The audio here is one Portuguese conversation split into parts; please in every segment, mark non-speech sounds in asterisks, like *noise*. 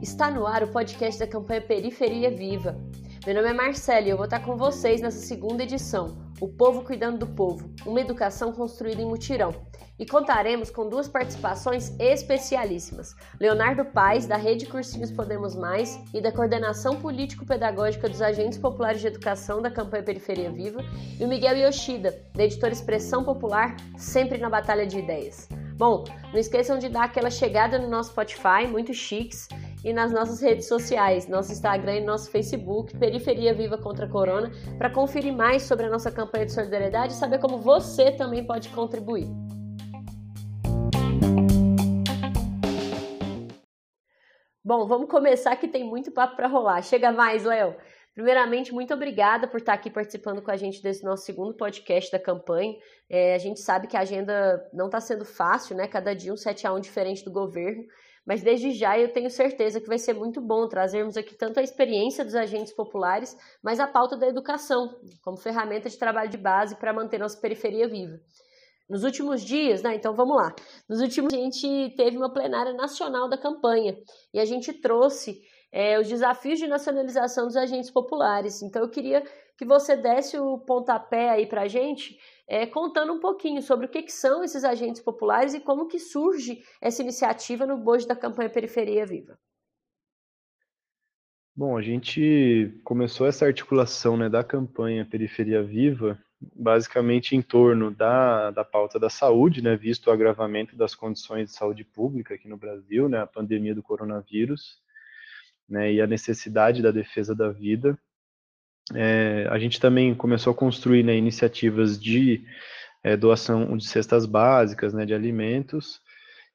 Está no ar o podcast da campanha Periferia Viva. Meu nome é Marcela e eu vou estar com vocês nessa segunda edição, O Povo Cuidando do Povo, uma educação construída em mutirão. E contaremos com duas participações especialíssimas: Leonardo Paes, da Rede Cursinhos Podemos Mais e da Coordenação Político-Pedagógica dos Agentes Populares de Educação da campanha Periferia Viva, e o Miguel Yoshida, da editora Expressão Popular, sempre na batalha de ideias. Bom, não esqueçam de dar aquela chegada no nosso Spotify, muito chiques, e nas nossas redes sociais, nosso Instagram e nosso Facebook, Periferia Viva contra a Corona, para conferir mais sobre a nossa campanha de solidariedade e saber como você também pode contribuir. Bom, vamos começar que tem muito papo para rolar. Chega mais, Léo. Primeiramente, muito obrigada por estar aqui participando com a gente desse nosso segundo podcast da campanha. É, a gente sabe que a agenda não está sendo fácil, né? Cada dia um 7 a 1 diferente do governo, mas desde já eu tenho certeza que vai ser muito bom trazermos aqui tanto a experiência dos agentes populares, mas a pauta da educação, como ferramenta de trabalho de base para manter nossa periferia viva. Nos últimos dias, né? Então vamos lá. Nos últimos a gente teve uma plenária nacional da campanha e a gente trouxe é, os desafios de nacionalização dos agentes populares. Então, eu queria que você desse o pontapé aí para a gente, é, contando um pouquinho sobre o que, que, são esses agentes populares e como que surge essa iniciativa no bojo da campanha Periferia Viva. Bom, a gente começou essa articulação né, da campanha Periferia Viva basicamente em torno da, da pauta da saúde, né, visto o agravamento das condições de saúde pública aqui no Brasil, né, a pandemia do coronavírus, né, e a necessidade da defesa da vida. É, a gente também começou a construir né, iniciativas de é, doação de cestas básicas, né, de alimentos,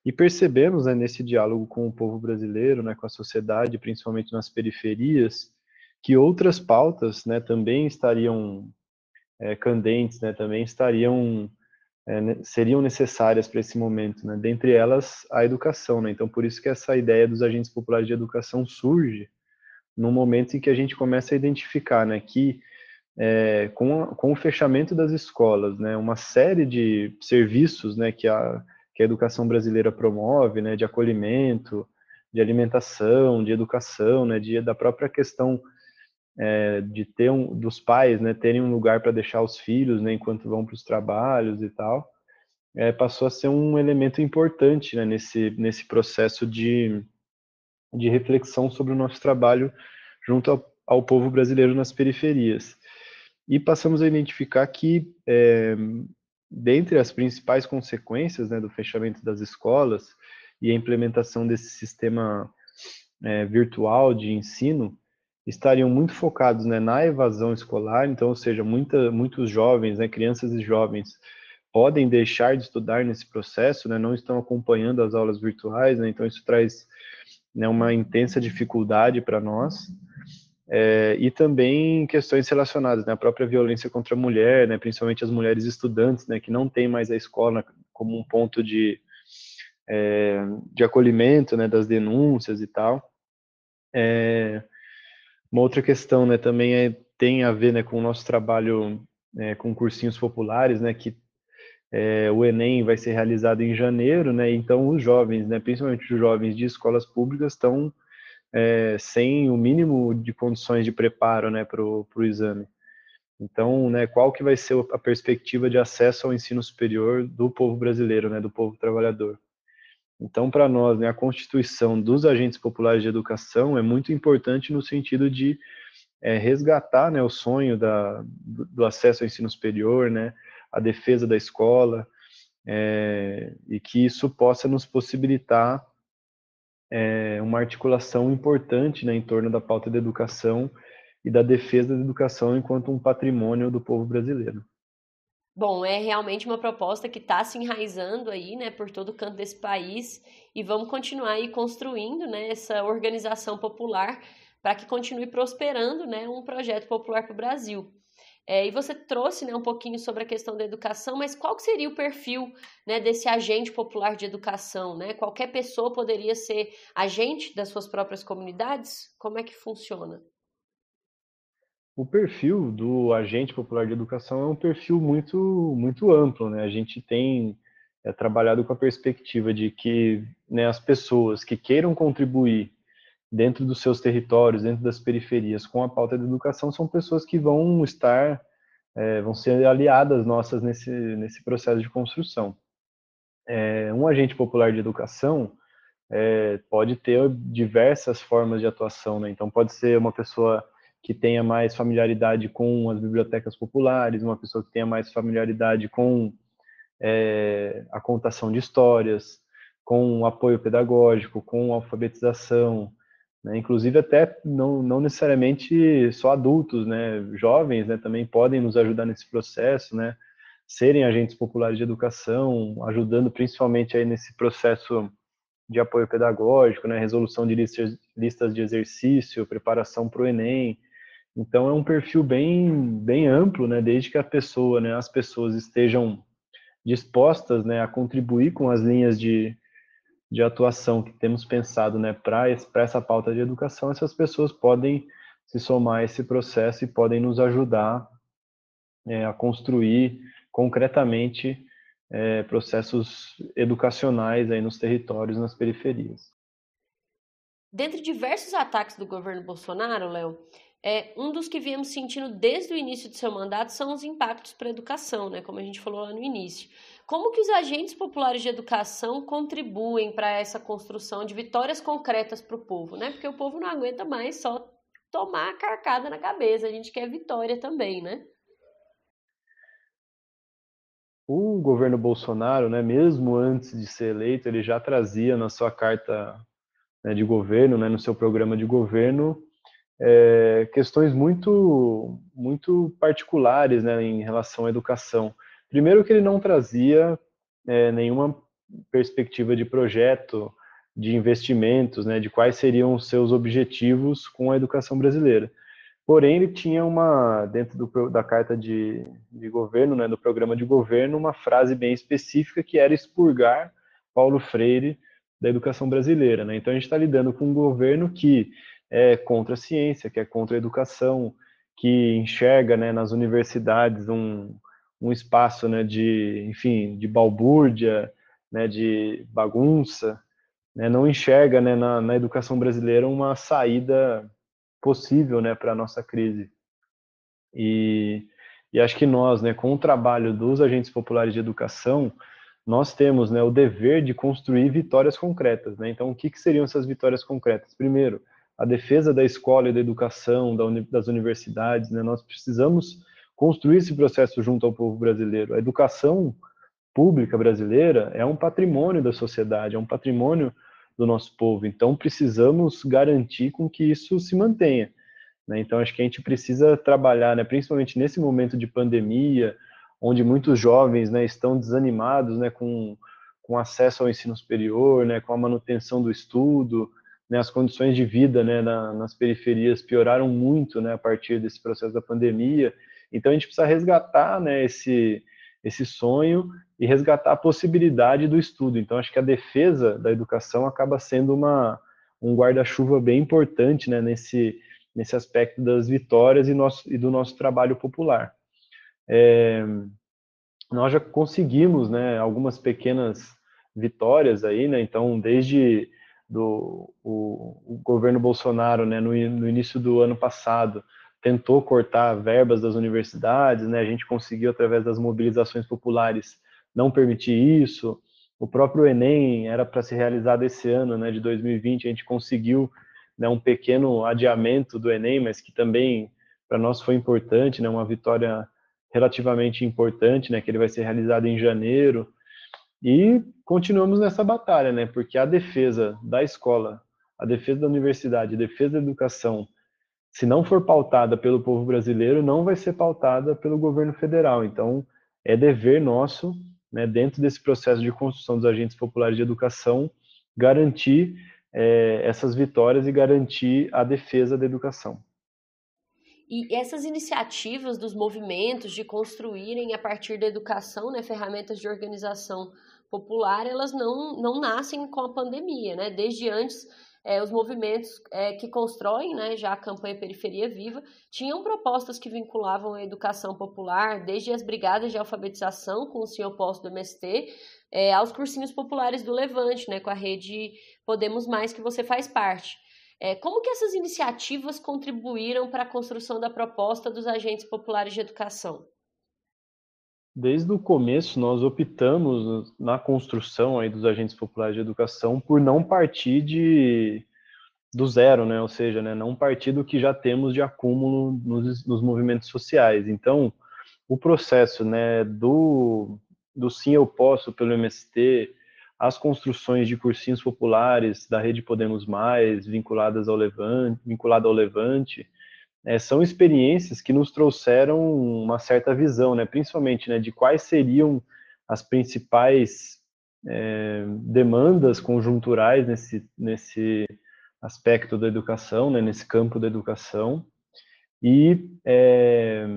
e percebemos né, nesse diálogo com o povo brasileiro, né, com a sociedade, principalmente nas periferias, que outras pautas né, também estariam é, candentes, né, também estariam é, seriam necessárias para esse momento, né? Dentre elas, a educação, né? Então, por isso que essa ideia dos agentes populares de educação surge no momento em que a gente começa a identificar, né, que é, com, a, com o fechamento das escolas, né, uma série de serviços, né, que a, que a educação brasileira promove, né, de acolhimento, de alimentação, de educação, né, de, da própria questão é, de ter um, dos pais, né, terem um lugar para deixar os filhos, né, enquanto vão para os trabalhos e tal, é, passou a ser um elemento importante né, nesse nesse processo de de reflexão sobre o nosso trabalho junto ao, ao povo brasileiro nas periferias. E passamos a identificar que, é, dentre as principais consequências né, do fechamento das escolas e a implementação desse sistema é, virtual de ensino, estariam muito focados né, na evasão escolar, então, ou seja, muita, muitos jovens, né, crianças e jovens, podem deixar de estudar nesse processo, né, não estão acompanhando as aulas virtuais, né, então isso traz né, uma intensa dificuldade para nós, é, e também questões relacionadas, né, a própria violência contra a mulher, né, principalmente as mulheres estudantes, né, que não têm mais a escola como um ponto de, é, de acolhimento, das denúncias e tal. É, uma outra questão, né, também é, tem a ver, né, com o nosso trabalho é, com cursinhos populares, né, que é, o Enem vai ser realizado em janeiro, né, então os jovens, né, principalmente os jovens de escolas públicas estão é, sem o mínimo de condições de preparo, né, para o exame. Então, né, qual que vai ser a perspectiva de acesso ao ensino superior do povo brasileiro, né, do povo trabalhador? Então, para nós, né, a constituição dos agentes populares de educação é muito importante no sentido de é, resgatar né, o sonho da, do, acesso ao ensino superior, né, a defesa da escola, é, e que isso possa nos possibilitar é, uma articulação importante né, em torno da pauta da educação e da defesa da educação enquanto um patrimônio do povo brasileiro. Bom, é realmente uma proposta que está se enraizando aí, né, por todo canto desse país e vamos continuar aí construindo, né, essa organização popular para que continue prosperando, né, um projeto popular para o Brasil. É, e você trouxe, né, um pouquinho sobre a questão da educação, mas qual seria o perfil, né, desse agente popular de educação, né? Qualquer pessoa poderia ser agente das suas próprias comunidades? Como é que funciona? O perfil do agente popular de educação é um perfil muito, muito amplo, né? A gente tem é trabalhado com a perspectiva de que né, as pessoas que queiram contribuir dentro dos seus territórios, dentro das periferias, com a pauta da educação, são pessoas que vão estar, é, vão ser aliadas nossas nesse, nesse processo de construção. É, um agente popular de educação é, pode ter diversas formas de atuação, né? Então, pode ser uma pessoa que tenha mais familiaridade com as bibliotecas populares, uma pessoa que tenha mais familiaridade com é, a contação de histórias, com o apoio pedagógico, com alfabetização, né? inclusive até não, não necessariamente só adultos, né? jovens né? também podem nos ajudar nesse processo, né? serem agentes populares de educação, ajudando principalmente aí nesse processo de apoio pedagógico, né? resolução de listas, listas de exercício, preparação para o Enem, então é um perfil bem, bem amplo, né? Desde que a pessoa, né, as pessoas estejam dispostas, né, a contribuir com as linhas de, de atuação que temos pensado, né, para essa pauta de educação, essas pessoas podem se somar a esse processo e podem nos ajudar é, a construir concretamente é, processos educacionais aí nos territórios, nas periferias. Dentre diversos ataques do governo Bolsonaro, Léo, é, um dos que viemos sentindo desde o início de seu mandato são os impactos para a educação, né, como a gente falou lá no início. Como que os agentes populares de educação contribuem para essa construção de vitórias concretas para o povo? Né? Porque o povo não aguenta mais só tomar a carcada na cabeça, a gente quer vitória também, né? O governo Bolsonaro, né, mesmo antes de ser eleito, ele já trazia na sua carta né, de governo, né, no seu programa de governo, é, questões muito, muito particulares né, em relação à educação. Primeiro que ele não trazia é, nenhuma perspectiva de projeto, de investimentos, né, de quais seriam os seus objetivos com a educação brasileira. Porém, ele tinha uma, dentro do, da carta de, de governo, né, do programa de governo, uma frase bem específica que era expurgar Paulo Freire da educação brasileira. Né? Então, a gente está lidando com um governo que é contra a ciência, que é contra a educação, que enxerga né, nas universidades um, um espaço né, de, enfim, de balbúrdia, né, de bagunça, né, não enxerga né, na, na, educação brasileira uma saída possível né, para a nossa crise. E, e acho que nós, né, com o trabalho dos agentes populares de educação, nós temos né, o dever de construir vitórias concretas. Né? Então, o que, que seriam essas vitórias concretas? Primeiro, a defesa da escola e da educação, das universidades, né? Nós precisamos construir esse processo junto ao povo brasileiro. A educação pública brasileira é um patrimônio da sociedade, é um patrimônio do nosso povo. Então, precisamos garantir com que isso se mantenha. Né? Então, acho que a gente precisa trabalhar, né, principalmente nesse momento de pandemia, onde muitos jovens né, estão desanimados né, com, com acesso ao ensino superior, né, com a manutenção do estudo, né, as condições de vida né, na, nas periferias pioraram muito né, a partir desse processo da pandemia. Então a gente precisa resgatar né, esse, esse sonho e resgatar a possibilidade do estudo. Então acho que a defesa da educação acaba sendo uma, um guarda-chuva bem importante né, nesse, nesse aspecto das vitórias e, nosso, e do nosso trabalho popular. É, nós já conseguimos né, algumas pequenas vitórias aí, né, então desde do o, o governo Bolsonaro, né, no, no, início do ano passado, tentou cortar verbas das universidades, né, a gente conseguiu, através das mobilizações populares, não permitir isso. O próprio Enem era para ser realizado esse ano, né, de 2020, a gente conseguiu né, um pequeno adiamento do Enem, mas que também para nós foi importante, né, uma vitória relativamente importante, né, que ele vai ser realizado em janeiro. E continuamos nessa batalha, né? Porque a defesa da escola, a defesa da universidade, a defesa da educação, se não for pautada pelo povo brasileiro, não vai ser pautada pelo governo federal. Então, é dever nosso, né, dentro desse processo de construção dos agentes populares de educação, garantir é, essas vitórias e garantir a defesa da educação. E essas iniciativas dos movimentos de construírem a partir da educação, né, ferramentas de organização popular, elas não, não nascem com a pandemia, né? Desde antes é, os movimentos é, que constroem né, já a campanha Periferia Viva tinham propostas que vinculavam a educação popular, desde as brigadas de alfabetização com o senhor posto do MST, é, aos cursinhos populares do Levante, né, com a rede Podemos Mais, que você faz parte. É, como que essas iniciativas contribuíram para a construção da proposta dos agentes populares de educação? Desde o começo, nós optamos na construção aí dos agentes populares de educação por não partir de, do zero, né? ou seja, né, não partir do que já temos de acúmulo nos, nos movimentos sociais. Então, o processo né, do, do Sim Eu Posso pelo MST, as construções de cursinhos populares da Rede Podemos Mais, vinculadas ao Levante, vinculada ao Levante, é, são experiências que nos trouxeram uma certa visão, né, principalmente né, de quais seriam as principais é, demandas conjunturais nesse, nesse aspecto da educação, né, nesse campo da educação, e é,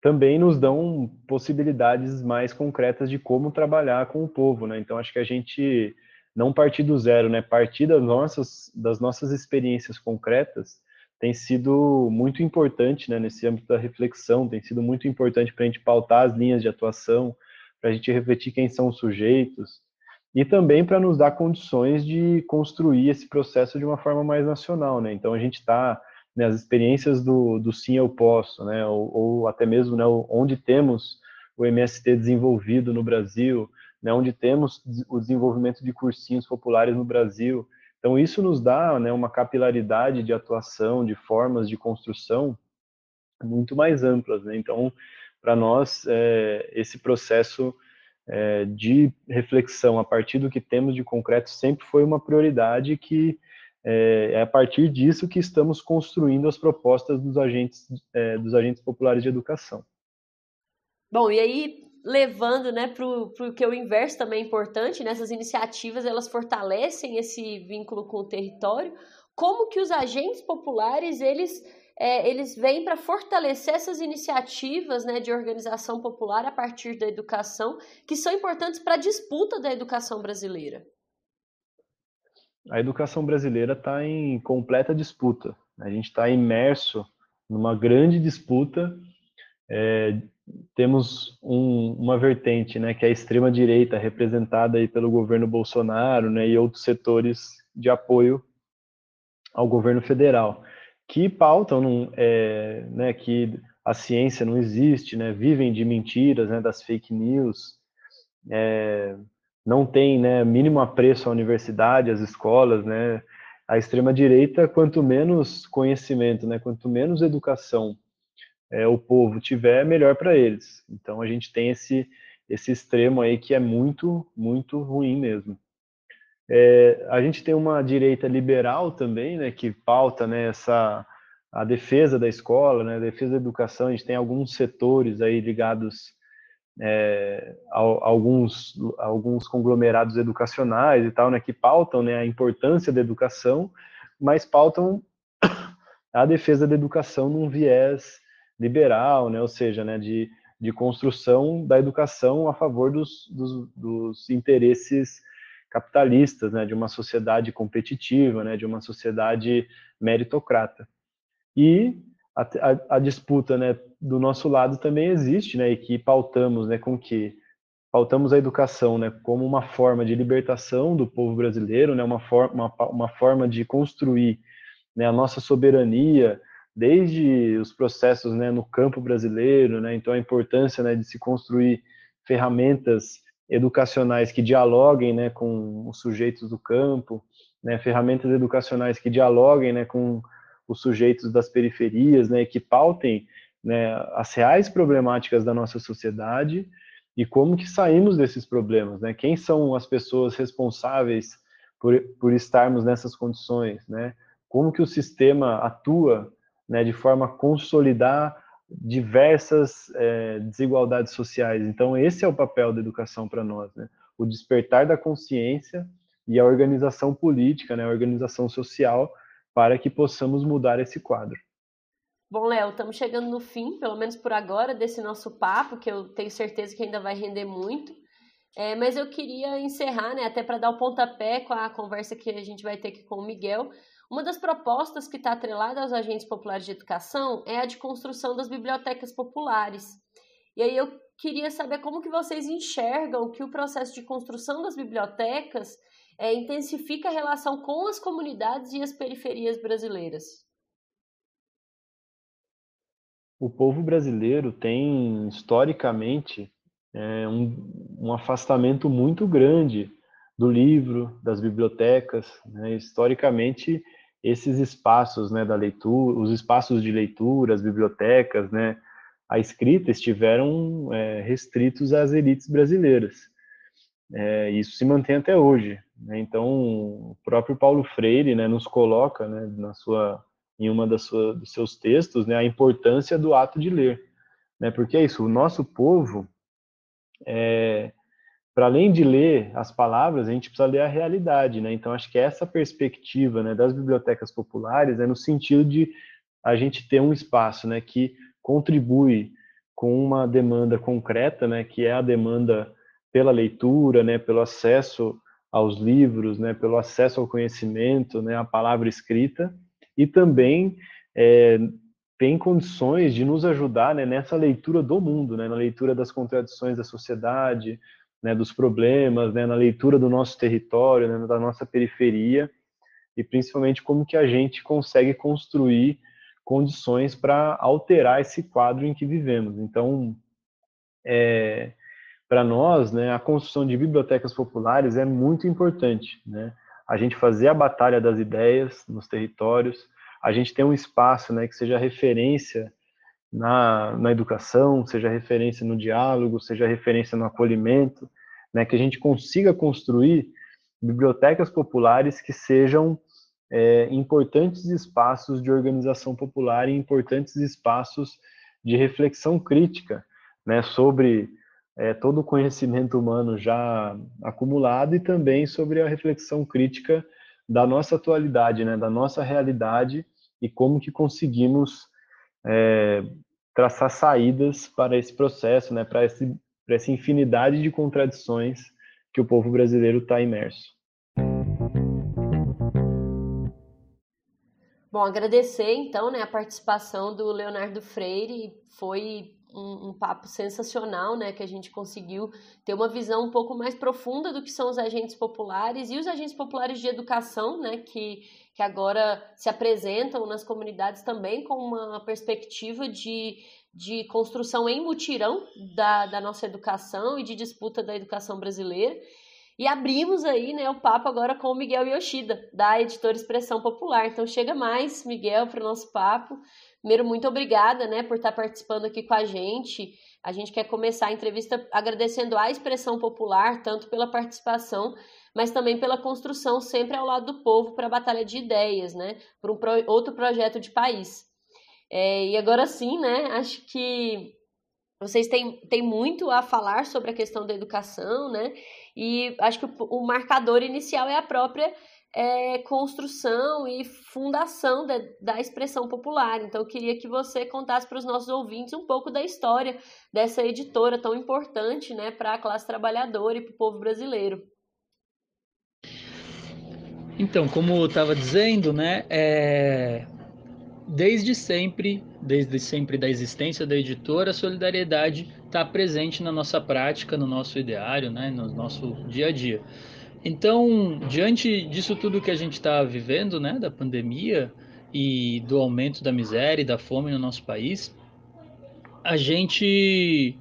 também nos dão possibilidades mais concretas de como trabalhar com o povo. Né? Então, acho que a gente não partir do zero, né? partir das nossas, das nossas experiências concretas tem sido muito importante né, nesse âmbito da reflexão, tem sido muito importante para a gente pautar as linhas de atuação, para a gente refletir quem são os sujeitos, e também para nos dar condições de construir esse processo de uma forma mais nacional. Né? Então, a gente está, né, as experiências do, do Sim Eu Posso, né, ou, ou até mesmo né, onde temos o MST desenvolvido no Brasil, né, onde temos o desenvolvimento de cursinhos populares no Brasil, então, isso nos dá né, uma capilaridade de atuação, de formas de construção muito mais amplas. Né? Então, para nós, é, esse processo é, de reflexão a partir do que temos de concreto sempre foi uma prioridade que é, é a partir disso que estamos construindo as propostas dos agentes, é, dos agentes populares de educação. Bom, e aí levando né, para o que o inverso também é importante, nessas né, iniciativas elas fortalecem esse vínculo com o território, como que os agentes populares eles, é, eles vêm para fortalecer essas iniciativas né, de organização popular a partir da educação, que são importantes para a disputa da educação brasileira. A educação brasileira está em completa disputa. A gente está imerso numa grande disputa é, temos um, uma vertente, né, que é a extrema direita representada aí pelo governo Bolsonaro, né, e outros setores de apoio ao governo federal, que pautam, é, né, que a ciência não existe, né, vivem de mentiras, né, das fake news, é, não tem, né, mínimo apreço à universidade, às escolas, né, a extrema direita, quanto menos conhecimento, né, quanto menos educação é, o povo tiver, melhor para eles. Então a gente tem esse, esse extremo aí que é muito, muito ruim mesmo. É, a gente tem uma direita liberal também, né, que pauta né, essa, a defesa da escola, né, a defesa da educação. A gente tem alguns setores aí ligados é, a, a, alguns, a alguns conglomerados educacionais e tal, né, que pautam né, a importância da educação, mas pautam *coughs* a defesa da educação num viés liberal, né, ou seja, né, de, de construção da educação a favor dos, dos, dos interesses capitalistas, né, de uma sociedade competitiva, né, de uma sociedade meritocrata. E a, a, a, disputa, né, do nosso lado também existe, né, e que pautamos, né, com que pautamos a educação, né, como uma forma de libertação do povo brasileiro, né, uma forma, uma, uma forma de construir, né, a nossa soberania, desde os processos né, no campo brasileiro, né, então a importância né, de se construir ferramentas educacionais que dialoguem né, com os sujeitos do campo, né, ferramentas educacionais que dialoguem né, com os sujeitos das periferias, né, que pautem né, as reais problemáticas da nossa sociedade e como que saímos desses problemas, né? Quem são as pessoas responsáveis por, por estarmos nessas condições, né? Como que o sistema atua né, de forma a consolidar diversas é, desigualdades sociais. Então, esse é o papel da educação para nós, né? o despertar da consciência e a organização política, né, a organização social, para que possamos mudar esse quadro. Bom, Léo, estamos chegando no fim, pelo menos por agora, desse nosso papo, que eu tenho certeza que ainda vai render muito. É, mas eu queria encerrar, né, até para dar o pontapé com a conversa que a gente vai ter aqui com o Miguel. Uma das propostas que está atrelada aos agentes populares de educação é a de construção das bibliotecas populares. E aí eu queria saber como que vocês enxergam que o processo de construção das bibliotecas é, intensifica a relação com as comunidades e as periferias brasileiras. O povo brasileiro tem historicamente é, um, um, afastamento muito grande do livro, das bibliotecas. Né? Historicamente, esses espaços né, da leitura, os espaços de leitura, as bibliotecas, né, a escrita estiveram é, restritos às elites brasileiras. É, isso se mantém até hoje. Né? Então, o próprio Paulo Freire né, nos coloca né, na sua, em uma das sua, dos seus textos né, a importância do ato de ler. Né? Porque é isso, o nosso povo, é, para além de ler as palavras, a gente precisa ler a realidade. Né? Então, acho que essa perspectiva né, das bibliotecas populares é no sentido de a gente ter um espaço né, que contribui com uma demanda concreta, né, que é a demanda pela leitura, né, pelo acesso aos livros, né, pelo acesso ao conhecimento, né, à palavra escrita, e também é, tem condições de nos ajudar né, nessa leitura do mundo, né, na leitura das contradições da sociedade, né, dos problemas, né, na leitura do nosso território, né, da nossa periferia, e principalmente como que a gente consegue construir condições para alterar esse quadro em que vivemos. Então, é, para nós, né, a construção de bibliotecas populares é muito importante. Né? A gente fazer a batalha das ideias nos territórios, a gente ter um espaço né, que seja referência na, na educação, seja referência no diálogo, seja referência no acolhimento, né, que a gente consiga construir bibliotecas populares que sejam é, importantes espaços de organização popular e importantes espaços de reflexão crítica né, sobre é, todo o conhecimento humano já acumulado e também sobre a reflexão crítica da nossa atualidade, né, da nossa realidade e como que conseguimos é, traçar saídas para esse processo, né, para essa infinidade de contradições que o povo brasileiro está imerso. Bom, agradecer então né, a participação do Leonardo Freire. Foi um, um, papo sensacional, né? Que a gente conseguiu ter uma visão um pouco mais profunda do que são os agentes populares e os agentes populares de educação, né? Que, que agora se apresentam nas comunidades também com uma perspectiva de, de construção em mutirão da, da nossa educação e de disputa da educação brasileira. E abrimos aí, né, o papo agora com o Miguel Yoshida, da editora Expressão Popular. Então chega mais, Miguel, para o nosso papo. Primeiro, muito obrigada, né, por estar participando aqui com a gente. A gente quer começar a entrevista agradecendo à Expressão Popular, tanto pela participação, mas também pela construção sempre ao lado do povo para a batalha de ideias, né, por um pro, outro projeto de país. É, e agora sim, né, acho que vocês têm, têm muito a falar sobre a questão da educação, né? E acho que o, o marcador inicial é a própria é, construção e fundação da, da expressão popular. Então, eu queria que você contasse para os nossos ouvintes um pouco da história dessa editora tão importante né, para a classe trabalhadora e para o povo brasileiro. Então, como eu estava dizendo, né, é, desde sempre, desde sempre da existência da editora, a solidariedade está presente na nossa prática, no nosso ideário, né, no nosso dia a dia. Então, diante disso tudo que a gente está vivendo, né, da pandemia e do aumento da miséria e da fome no nosso país, a gente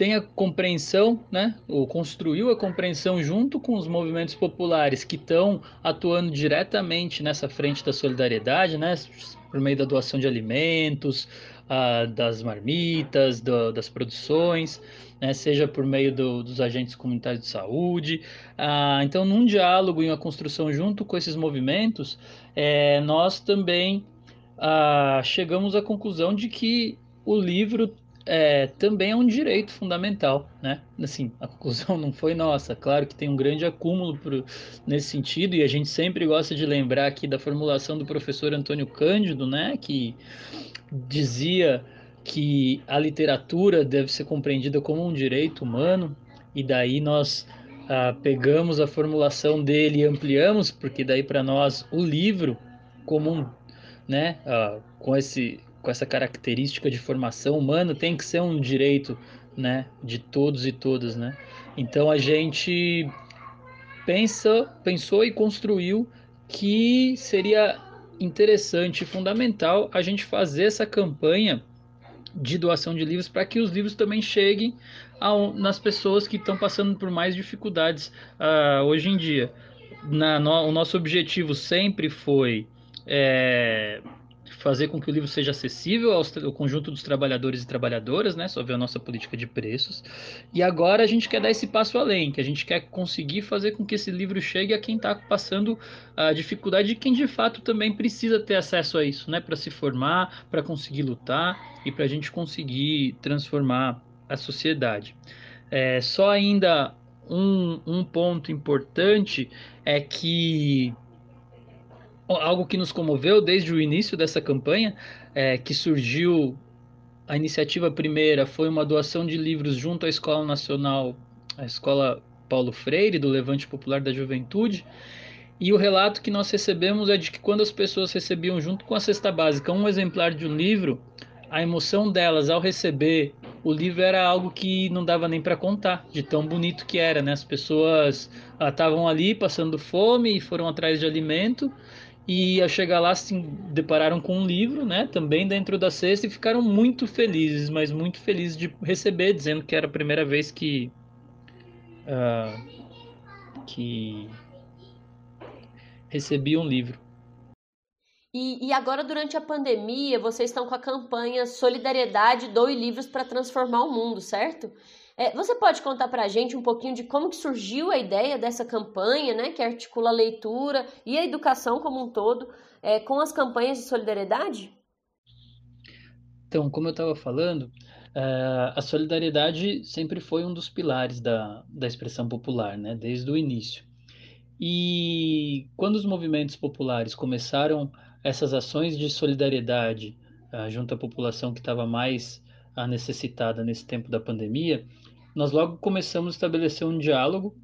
tem a compreensão, né, ou construiu a compreensão junto com os movimentos populares que estão atuando diretamente nessa frente da solidariedade, né, por meio da doação de alimentos, uh, das marmitas, do, das produções, né, seja por meio do, dos agentes comunitários de saúde. Uh, então, num diálogo e uma construção junto com esses movimentos, é, nós também uh, chegamos à conclusão de que o livro é, também é um direito fundamental, né? Assim, a conclusão não foi nossa. Claro que tem um grande acúmulo pro, nesse sentido, e a gente sempre gosta de lembrar aqui da formulação do professor Antônio Cândido, né? Que dizia que a literatura deve ser compreendida como um direito humano, e daí nós ah, pegamos a formulação dele e ampliamos, porque daí para nós o livro comum, né, ah, com esse com essa característica de formação humana tem que ser um direito, né, de todos e todas, né? Então a gente pensa, pensou e construiu que seria interessante e fundamental a gente fazer essa campanha de doação de livros para que os livros também cheguem ao, nas pessoas que estão passando por mais dificuldades uh, hoje em dia. Na, no, o nosso objetivo sempre foi é, fazer com que o livro seja acessível ao, ao, conjunto dos trabalhadores e trabalhadoras, né, sobre a nossa política de preços. E agora a gente quer dar esse passo além, que a gente quer conseguir fazer com que esse livro chegue a quem está passando a dificuldade e quem de fato também precisa ter acesso a isso, né, para se formar, para conseguir lutar e para a gente conseguir transformar a sociedade. É, só ainda um, um ponto importante é que algo que nos comoveu desde o início dessa campanha, é, que surgiu a iniciativa primeira foi uma doação de livros junto à Escola Nacional, a Escola Paulo Freire, do Levante Popular da Juventude. E o relato que nós recebemos é de que quando as pessoas recebiam junto com a cesta básica um exemplar de um livro, a emoção delas ao receber o livro era algo que não dava nem para contar, de tão bonito que era, né? As pessoas estavam ali passando fome e foram atrás de alimento e a chegar lá se depararam com um livro, né, também dentro da cesta e ficaram muito felizes, mas muito felizes de receber, dizendo que era a primeira vez que uh, que recebiam um livro. E, e, agora, durante a pandemia, vocês estão com a campanha Solidariedade Doe Livros para Transformar o Mundo, certo? É, você pode contar para a gente um pouquinho de como que surgiu a ideia dessa campanha, né, que articula a leitura e a educação como um todo é, com as campanhas de solidariedade? Então, como eu estava falando, é, a solidariedade sempre foi um dos pilares da, da expressão popular, né, desde o início. E quando os movimentos populares começaram essas ações de solidariedade junto à população que estava mais necessitada nesse tempo da pandemia, nós logo começamos a estabelecer um diálogo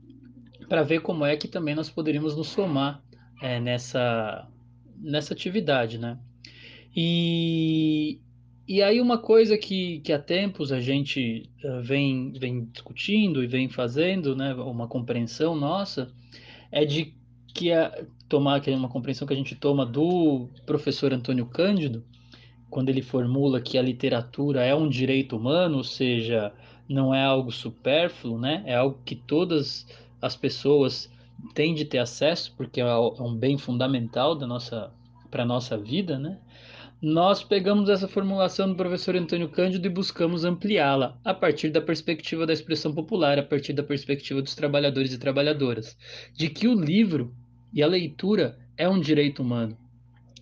para ver como é que também nós poderíamos nos somar é, nessa, nessa atividade, né? E, e aí uma coisa que, que há tempos a gente uh, vem, vem discutindo e vem fazendo, né, uma compreensão nossa, é de que a, tomar que é uma compreensão que a gente toma do professor Antônio Cândido, quando ele formula que a literatura é um direito humano, ou seja, não é algo supérfluo, né? É algo que todas as pessoas têm de ter acesso, porque é, é um bem fundamental da nossa para nossa vida, né? Nós pegamos essa formulação do professor Antônio Cândido e buscamos ampliá-la a partir da perspectiva da expressão popular, a partir da perspectiva dos trabalhadores e trabalhadoras, de que o livro e a leitura é um direito humano.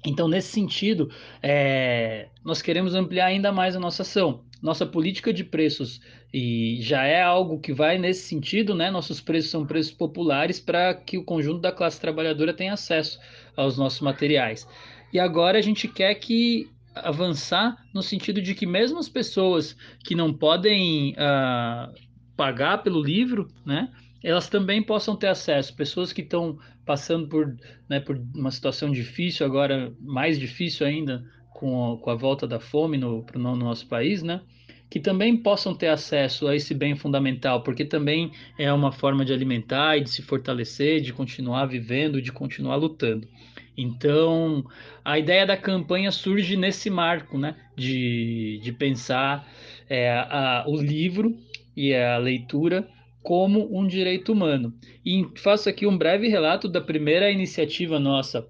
Então, nesse sentido, é, nós queremos ampliar ainda mais a nossa ação nossa política de preços e já é algo que vai nesse sentido, né? Nossos preços são preços populares para que o conjunto da classe trabalhadora tenha acesso aos nossos materiais. E agora a gente quer que avançar no sentido de que mesmo as pessoas que não podem uh, pagar pelo livro, né? Elas também possam ter acesso. Pessoas que estão passando por, né, por uma situação difícil, agora mais difícil ainda com a, com a volta da fome no, no nosso país, né? que também possam ter acesso a esse bem fundamental, porque também é uma forma de alimentar e de se fortalecer, de continuar vivendo, de continuar lutando. Então, a ideia da campanha surge nesse marco, né, de, de pensar é, a, o livro e a leitura como um direito humano. E faço aqui um breve relato da primeira iniciativa nossa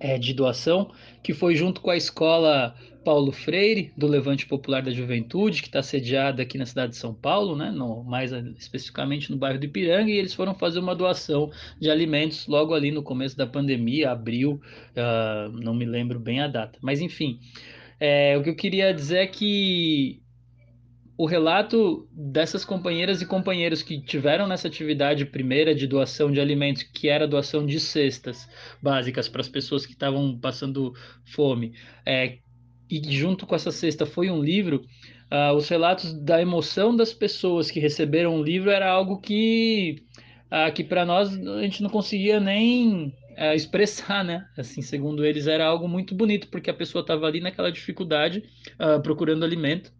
é, de doação, que foi junto com a escola Paulo Freire, do Levante Popular da Juventude, que está sediada aqui na cidade de São Paulo, né, no, mais especificamente no bairro do Ipiranga, e eles foram fazer uma doação de alimentos logo ali no começo da pandemia, abril, uh, não me lembro bem a data. Mas enfim, é, o que eu queria dizer é que o relato dessas companheiras e companheiros que tiveram nessa atividade primeira de doação de alimentos, que era doação de cestas básicas para as pessoas que estavam passando fome, é, e junto com essa cesta foi um livro, uh, os relatos da emoção das pessoas que receberam o livro era algo que, uh, que para nós a gente não conseguia nem uh, *laughs* expressar, né? Assim, segundo eles, era algo muito bonito, porque a pessoa estava ali naquela dificuldade, procurando alimento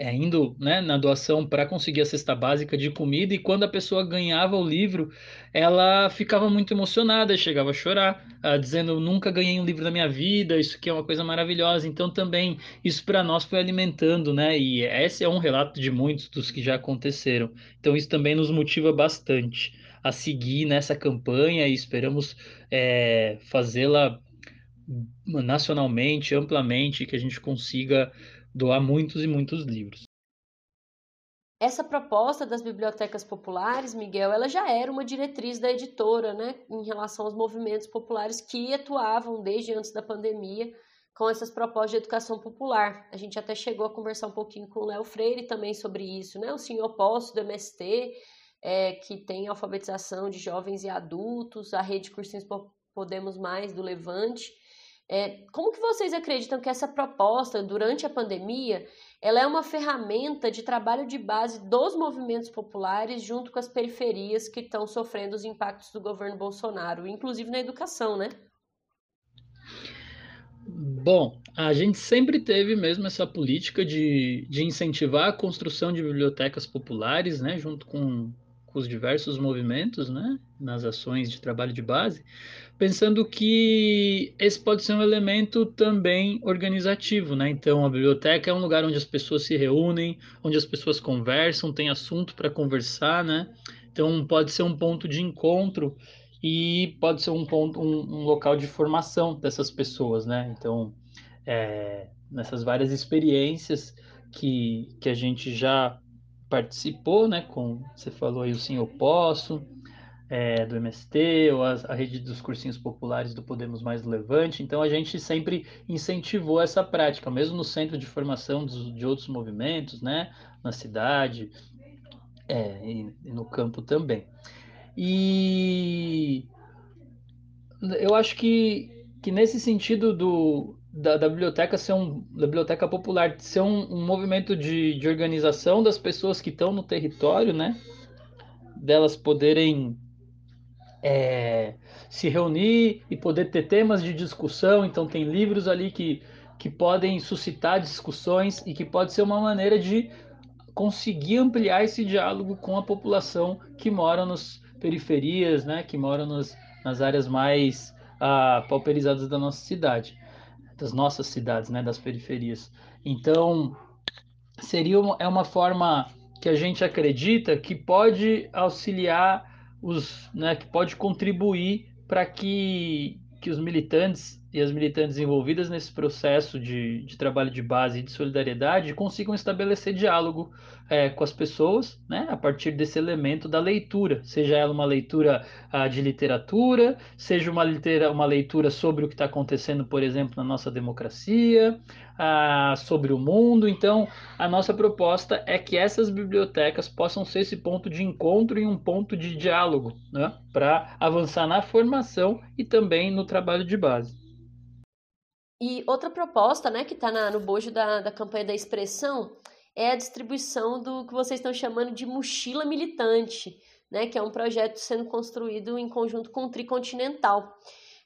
é, indo né, na doação para conseguir a cesta básica de comida, e quando a pessoa ganhava o livro, ela ficava muito emocionada, chegava a chorar, uh, dizendo: Nunca ganhei um livro na minha vida, isso aqui é uma coisa maravilhosa. Então, também, isso para nós foi alimentando, né? E esse é um relato de muitos dos que já aconteceram. Então, isso também nos motiva bastante a seguir nessa campanha e esperamos é, fazê-la nacionalmente, amplamente, que a gente consiga doar muitos e muitos livros. Essa proposta das bibliotecas populares, Miguel, ela já era uma diretriz da editora, né, em relação aos movimentos populares que atuavam desde antes da pandemia com essas propostas de educação popular. A gente até chegou a conversar um pouquinho com o Léo Freire também sobre isso, né? O senhor Posto do MST, é, que tem alfabetização de jovens e adultos, a rede Cursinhos Podemos Mais do Levante, é, como que vocês acreditam que essa proposta, durante a pandemia, ela é uma ferramenta de trabalho de base dos movimentos populares junto com as periferias que estão sofrendo os impactos do governo Bolsonaro, inclusive na educação, né? Bom, a gente sempre teve mesmo essa política de, de incentivar a construção de bibliotecas populares, né, junto com, com os diversos movimentos, né, nas ações de trabalho de base, pensando que esse pode ser um elemento também organizativo, né? Então, a biblioteca é um lugar onde as pessoas se reúnem, onde as pessoas conversam, tem assunto para conversar, né? Então, pode ser um ponto de encontro e pode ser um ponto, um, um local de formação dessas pessoas, né? Então, é, nessas várias experiências que, que a gente já participou, né? Com você falou aí o Sim Eu Posso, é, do MST, ou a, a, rede dos cursinhos populares do Podemos Mais Levante. Então, a gente sempre incentivou essa prática, mesmo no centro de formação dos, de outros movimentos, né, na cidade é, e, e no campo também. E eu acho que, que nesse sentido do, da, da, biblioteca ser um da biblioteca popular ser um, um movimento de, de organização das pessoas que estão no território, né? Delas poderem é, se reunir e poder ter temas de discussão. Então, tem livros ali que, que podem suscitar discussões e que pode ser uma maneira de conseguir ampliar esse diálogo com a população que mora nas periferias, né, que mora nos, nas áreas mais ah, pauperizadas da nossa cidade, das nossas cidades, né, das periferias. Então, seria uma, é uma forma que a gente acredita que pode auxiliar os, né, que pode contribuir para que, que os militantes e as militantes envolvidas nesse processo de, de trabalho de base e de solidariedade consigam estabelecer diálogo é, com as pessoas, né, a partir desse elemento da leitura, seja ela uma leitura ah, de literatura, seja uma, litera, uma leitura sobre o que está acontecendo, por exemplo, na nossa democracia, ah, sobre o mundo. Então, a nossa proposta é que essas bibliotecas possam ser esse ponto de encontro e um ponto de diálogo, né, para avançar na formação e também no trabalho de base. E outra proposta, né, que está no bojo da, da campanha da expressão, é a distribuição do que vocês estão chamando de mochila militante, né, que é um projeto sendo construído em conjunto com o Tricontinental.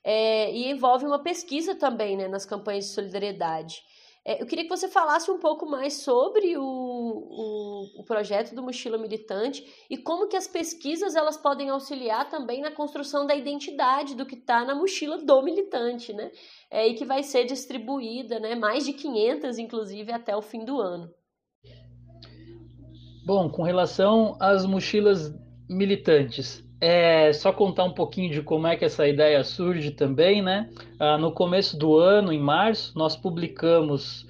É, e envolve uma pesquisa também né, nas campanhas de solidariedade. É, eu queria que você falasse um pouco mais sobre o, o, o, projeto do Mochila Militante e como que as pesquisas elas podem auxiliar também na construção da identidade do que está na mochila do militante, né? É, e que vai ser distribuída, né? Mais de 500, inclusive, até o fim do ano. Bom, com relação às mochilas militantes, é só contar um pouquinho de como é que essa ideia surge também, né? Ah, no começo do ano, em março, nós publicamos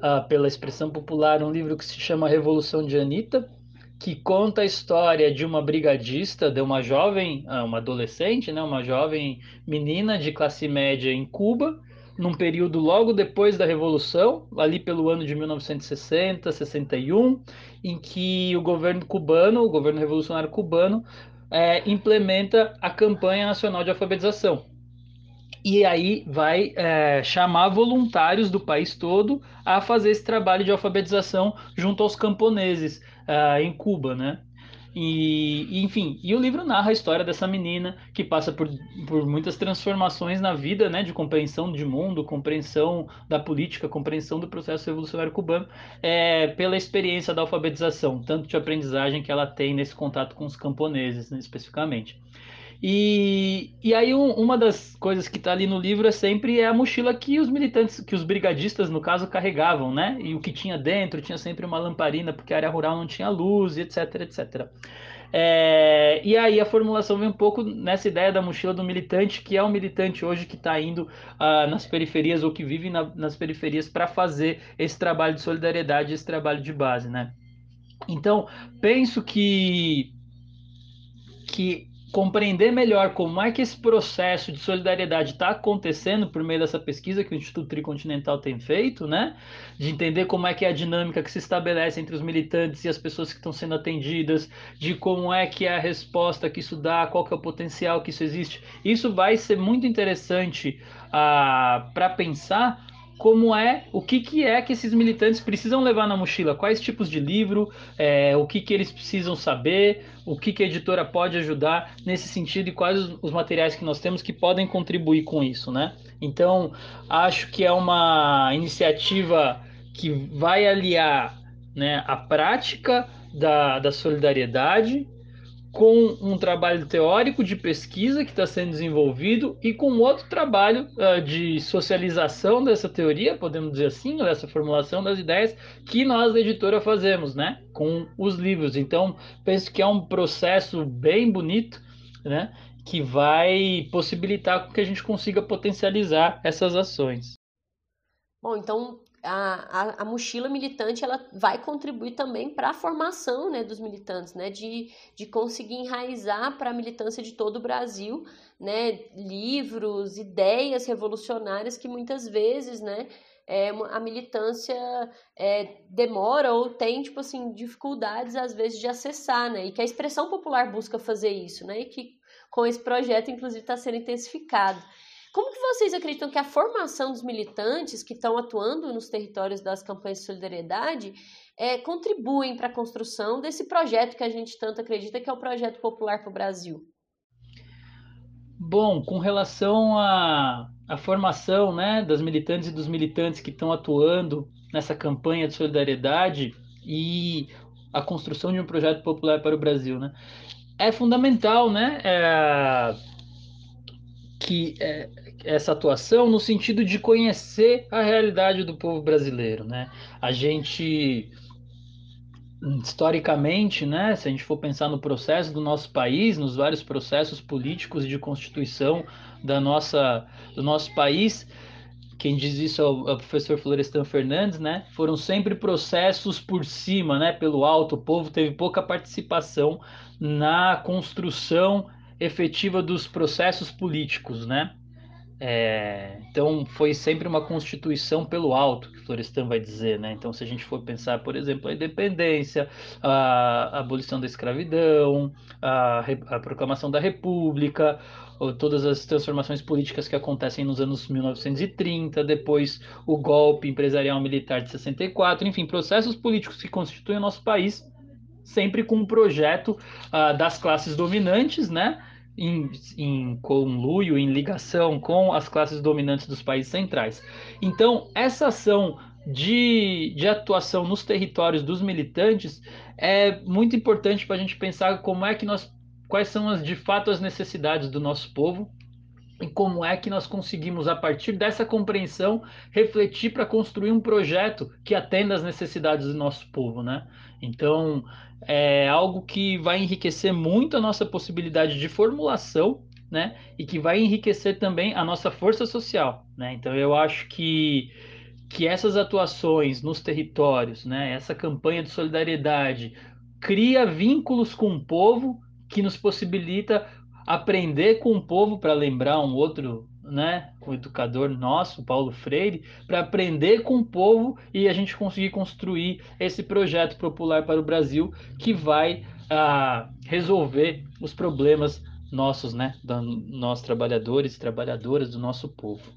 ah, pela expressão popular um livro que se chama Revolução de Anitta, que conta a história de uma brigadista, de uma jovem, ah, uma adolescente, né? Uma jovem menina de classe média em Cuba, num período logo depois da Revolução, ali pelo ano de 1960, 61, em que o governo cubano, o governo revolucionário cubano, é, implementa a campanha nacional de alfabetização. e aí vai é, chamar voluntários do país todo a fazer esse trabalho de alfabetização junto aos camponeses uh, em Cuba, né? E, enfim, e o livro narra a história dessa menina que passa por, por muitas transformações na vida, né, de compreensão de mundo, compreensão da política, compreensão do processo revolucionário cubano, é, pela experiência da alfabetização, tanto de aprendizagem que ela tem nesse contato com os camponeses, né, especificamente. E, e aí um, uma das coisas que está ali no livro é sempre é a mochila que os militantes, que os brigadistas, no caso, carregavam, né? E o que tinha dentro tinha sempre uma lamparina, porque a área rural não tinha luz, etc, etc. É, e aí a formulação vem um pouco nessa ideia da mochila do militante, que é um militante hoje que está indo uh, nas periferias ou que vive na, nas periferias para fazer esse trabalho de solidariedade, esse trabalho de base, né? Então, penso que que compreender melhor como é que esse processo de solidariedade está acontecendo por meio dessa pesquisa que o Instituto Tricontinental tem feito, né? De entender como é que é a dinâmica que se estabelece entre os militantes e as pessoas que estão sendo atendidas, de como é que é a resposta que isso dá, qual que é o potencial que isso existe. Isso vai ser muito interessante ah, para pensar como é, o que, que é que esses militantes precisam levar na mochila, quais tipos de livro, é, o que, que eles precisam saber, o que, que a editora pode ajudar nesse sentido e quais os, os materiais que nós temos que podem contribuir com isso, né? Então, acho que é uma iniciativa que vai aliar né, a prática da, da solidariedade com um trabalho teórico de pesquisa que está sendo desenvolvido e com outro trabalho uh, de socialização dessa teoria, podemos dizer assim, dessa formulação das ideias que nós da editora fazemos, né, com os livros. Então, penso que é um processo bem bonito, né, que vai possibilitar que a gente consiga potencializar essas ações. Bom, então a, a, a, mochila militante ela vai contribuir também para a formação né, dos militantes, né, de, de conseguir enraizar para a militância de todo o Brasil né, livros, ideias revolucionárias que muitas vezes né, é, a militância é, demora ou tem tipo assim, dificuldades às vezes de acessar, né, e que a expressão popular busca fazer isso, né, e que com esse projeto inclusive está sendo intensificado. Como que vocês acreditam que a formação dos militantes que estão atuando nos territórios das campanhas de solidariedade é, contribuem para a construção desse projeto que a gente tanto acredita que é o projeto popular para o Brasil? Bom, com relação à, formação né, das militantes e dos militantes que estão atuando nessa campanha de solidariedade e a construção de um projeto popular para o Brasil, né? É fundamental, né? É, que é, essa atuação no sentido de conhecer a realidade do povo brasileiro, né? A gente historicamente, né, se a gente for pensar no processo do nosso país, nos vários processos políticos de constituição da nossa do nosso país, quem diz isso é o, é o professor Florestan Fernandes, né? Foram sempre processos por cima, né? Pelo alto, o povo teve pouca participação na construção efetiva dos processos políticos, né? É, então foi sempre uma constituição pelo alto, que Florestan vai dizer, né? Então, se a gente for pensar, por exemplo, a independência, a, a abolição da escravidão, a, a, proclamação da República, todas as transformações políticas que acontecem nos anos 1930, depois o golpe empresarial militar de 64, enfim, processos políticos que constituem o nosso país, sempre com um projeto uh, das classes dominantes, né? Em, em conluio, em ligação com as classes dominantes dos países centrais. Então, essa ação de, de atuação nos territórios dos militantes é muito importante para a gente pensar como é que nós, quais são as, de fato as necessidades do nosso povo e como é que nós conseguimos, a partir dessa compreensão, refletir para construir um projeto que atenda às necessidades do nosso povo, né? Então, é algo que vai enriquecer muito a nossa possibilidade de formulação, né? E que vai enriquecer também a nossa força social, né? Então, eu acho que que essas atuações nos territórios, né? Essa campanha de solidariedade cria vínculos com o povo que nos possibilita aprender com o povo para lembrar um outro, né, o educador nosso, Paulo Freire, para aprender com o povo e a gente conseguir construir esse projeto popular para o Brasil que vai ah, resolver os problemas nossos, né, da, nós trabalhadores e trabalhadoras do nosso povo.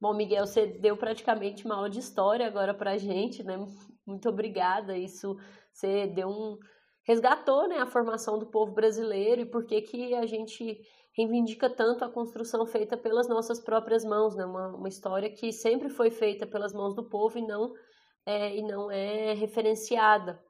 Bom, Miguel, você deu praticamente uma aula de história agora para gente, né? Muito obrigada. Isso você deu um resgatou, né, a formação do povo brasileiro e por que que a gente reivindica tanto a construção feita pelas nossas próprias mãos, né? Uma, uma história que sempre foi feita pelas mãos do povo e não é, e não é referenciada.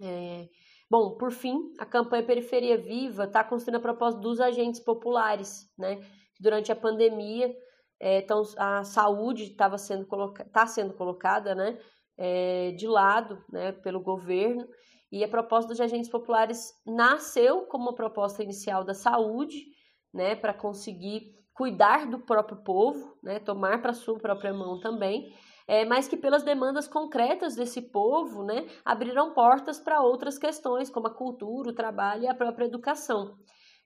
É, bom, por fim, a campanha Periferia Viva está construindo a proposta dos agentes populares, né? Durante a pandemia, é, então a saúde estava sendo está sendo colocada, né? É, de lado, né? Pelo governo e a proposta dos agentes populares nasceu como uma proposta inicial da saúde, né, para conseguir cuidar do próprio povo, né, tomar para sua própria mão também, é, mas que pelas demandas concretas desse povo, né, abriram portas para outras questões, como a cultura, o trabalho e a própria educação.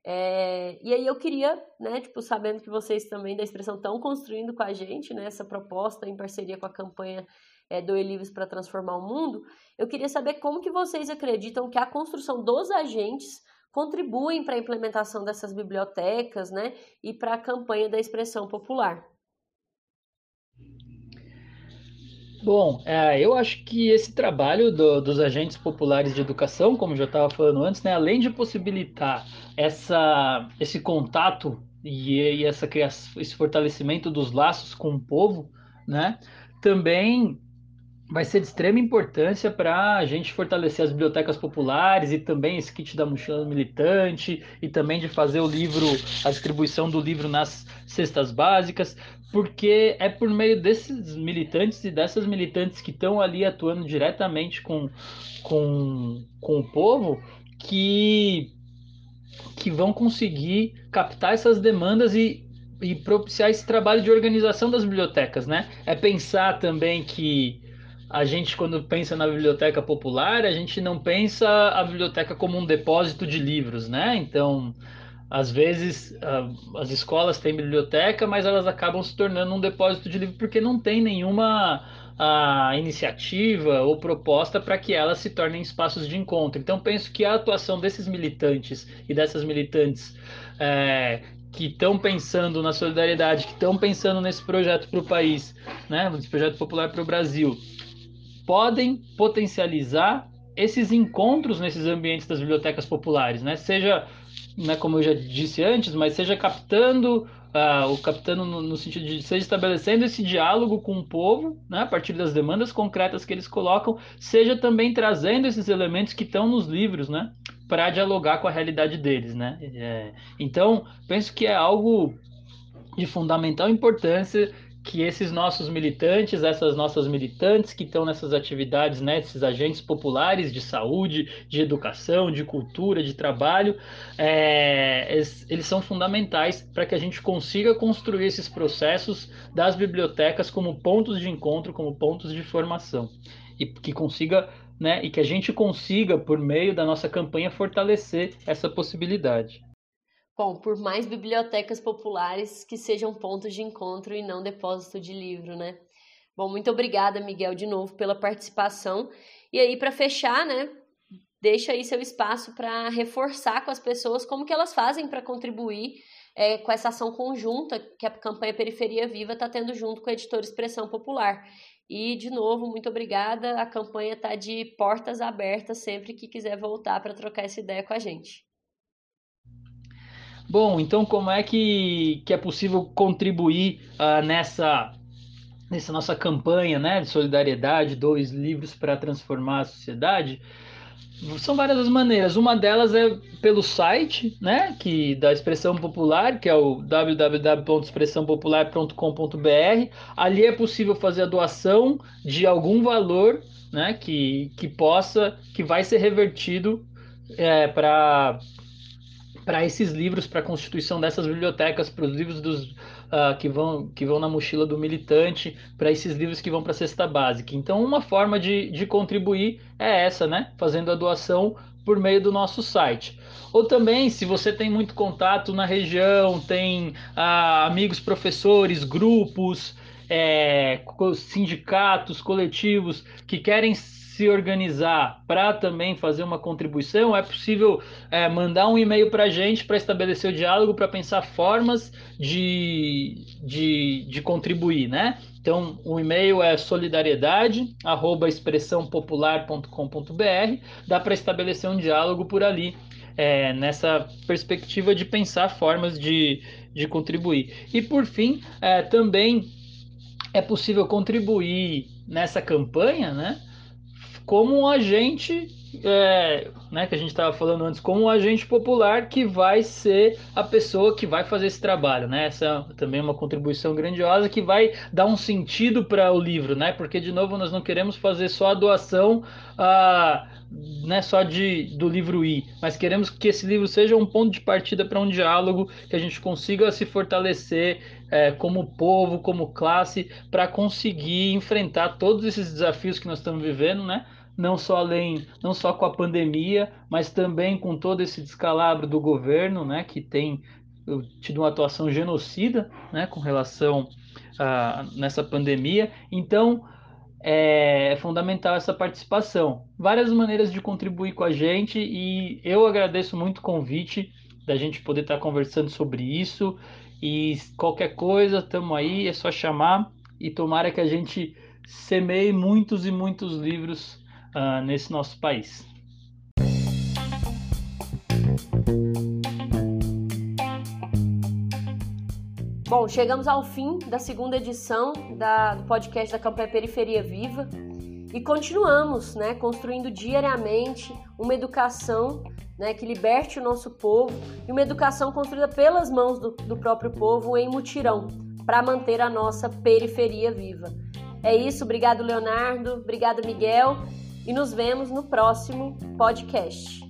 É, e aí eu queria, né, tipo, sabendo que vocês também da expressão estão construindo com a gente, né, essa proposta em parceria com a campanha é, Doe Livros para Transformar o Mundo, eu queria saber como que vocês acreditam que a construção dos agentes contribuem para a implementação dessas bibliotecas, né, e para a campanha da expressão popular. Bom, é, eu acho que esse trabalho do, dos agentes populares de educação, como já estava falando antes, né, além de possibilitar essa, esse contato e, e essa esse fortalecimento dos laços com o povo, né, também vai ser de extrema importância para a gente fortalecer as bibliotecas populares e também esse kit da mochila militante e também de fazer o livro, a distribuição do livro nas cestas básicas, porque é por meio desses militantes e dessas militantes que estão ali atuando diretamente com, com, com o povo que, que vão conseguir captar essas demandas e e propiciar esse trabalho de organização das bibliotecas, né? É pensar também que a gente, quando pensa na biblioteca popular, a gente não pensa a biblioteca como um depósito de livros, né? Então, às vezes, as escolas têm biblioteca, mas elas acabam se tornando um depósito de livro porque não tem nenhuma a iniciativa ou proposta para que elas se tornem espaços de encontro. Então, penso que a atuação desses militantes e dessas militantes é, que estão pensando na solidariedade, que estão pensando nesse projeto para o país, né, nesse projeto popular para o Brasil, podem potencializar esses encontros nesses ambientes das bibliotecas populares, né? Seja, né, como eu já disse antes, mas seja captando uh, o captando no, no, sentido de seja estabelecendo esse diálogo com o povo, né, a partir das demandas concretas que eles colocam, seja também trazendo esses elementos que estão nos livros, né, para dialogar com a realidade deles, né? É, então, penso que é algo de fundamental importância que esses nossos militantes, essas nossas militantes que estão nessas atividades, né, esses agentes populares de saúde, de educação, de cultura, de trabalho, é, eles, eles, são fundamentais para que a gente consiga construir esses processos das bibliotecas como pontos de encontro, como pontos de formação e que consiga, né, e que a gente consiga por meio da nossa campanha fortalecer essa possibilidade. Bom, por mais bibliotecas populares que sejam pontos de encontro e não depósito de livro, né? Bom, muito obrigada, Miguel, de novo pela participação. E aí, para fechar, né? Deixa aí seu espaço para reforçar com as pessoas como que elas fazem para contribuir é, com essa ação conjunta que a campanha Periferia Viva está tendo junto com a editora Expressão Popular. E, de novo, muito obrigada. A campanha está de portas abertas sempre que quiser voltar para trocar essa ideia com a gente. Bom, então como é que, que é possível contribuir uh, nessa, nessa nossa campanha né, de solidariedade, dois livros para transformar a sociedade? São várias as maneiras. Uma delas é pelo site, né, que da Expressão Popular, que é o www.expressãopopular.com.br. Ali é possível fazer a doação de algum valor, né, que, que possa, que vai ser revertido é, para para esses livros, para a constituição dessas bibliotecas, para os livros dos, uh, que, vão, que vão na mochila do militante, para esses livros que vão para a cesta básica. Então, uma forma de, de contribuir é essa, né? Fazendo a doação por meio do nosso site. Ou também, se você tem muito contato na região, tem uh, amigos professores, grupos, é, sindicatos, coletivos que querem se organizar para também fazer uma contribuição, é possível é, mandar um e-mail para a gente para estabelecer o diálogo, para pensar formas de, de, de contribuir, né? Então, o e-mail é solidariedade@expressãopopular.com.br. Dá para estabelecer um diálogo por ali, é, nessa perspectiva de pensar formas de, de contribuir. E por fim, é, também é possível contribuir nessa campanha, né? Como um agente, é, né, que a gente estava falando antes, como um agente popular que vai ser a pessoa que vai fazer esse trabalho, né? Essa também é uma contribuição grandiosa que vai dar um sentido para o livro, né? Porque de novo nós não queremos fazer só a doação, ah, né, só de do livro I, mas queremos que esse livro seja um ponto de partida para um diálogo que a gente consiga se fortalecer é, como povo, como classe, para conseguir enfrentar todos esses desafios que nós estamos vivendo, né? Não só além, não só com a pandemia, mas também com todo esse descalabro do governo, né? Que tem tido uma atuação genocida, né? Com relação a nessa pandemia. Então é, é fundamental essa participação. Várias maneiras de contribuir com a gente e eu agradeço muito o convite da gente poder estar conversando sobre isso. E qualquer coisa, estamos aí, é só chamar e tomara que a gente semeie muitos e muitos livros uh, nesse nosso país. Bom, chegamos ao fim da segunda edição da, do podcast da campanha Periferia Viva e continuamos né, construindo diariamente uma educação né, que liberte o nosso povo e uma educação construída pelas mãos do, do próprio povo em mutirão para manter a nossa periferia viva. É isso, obrigado Leonardo, obrigado Miguel e nos vemos no próximo podcast.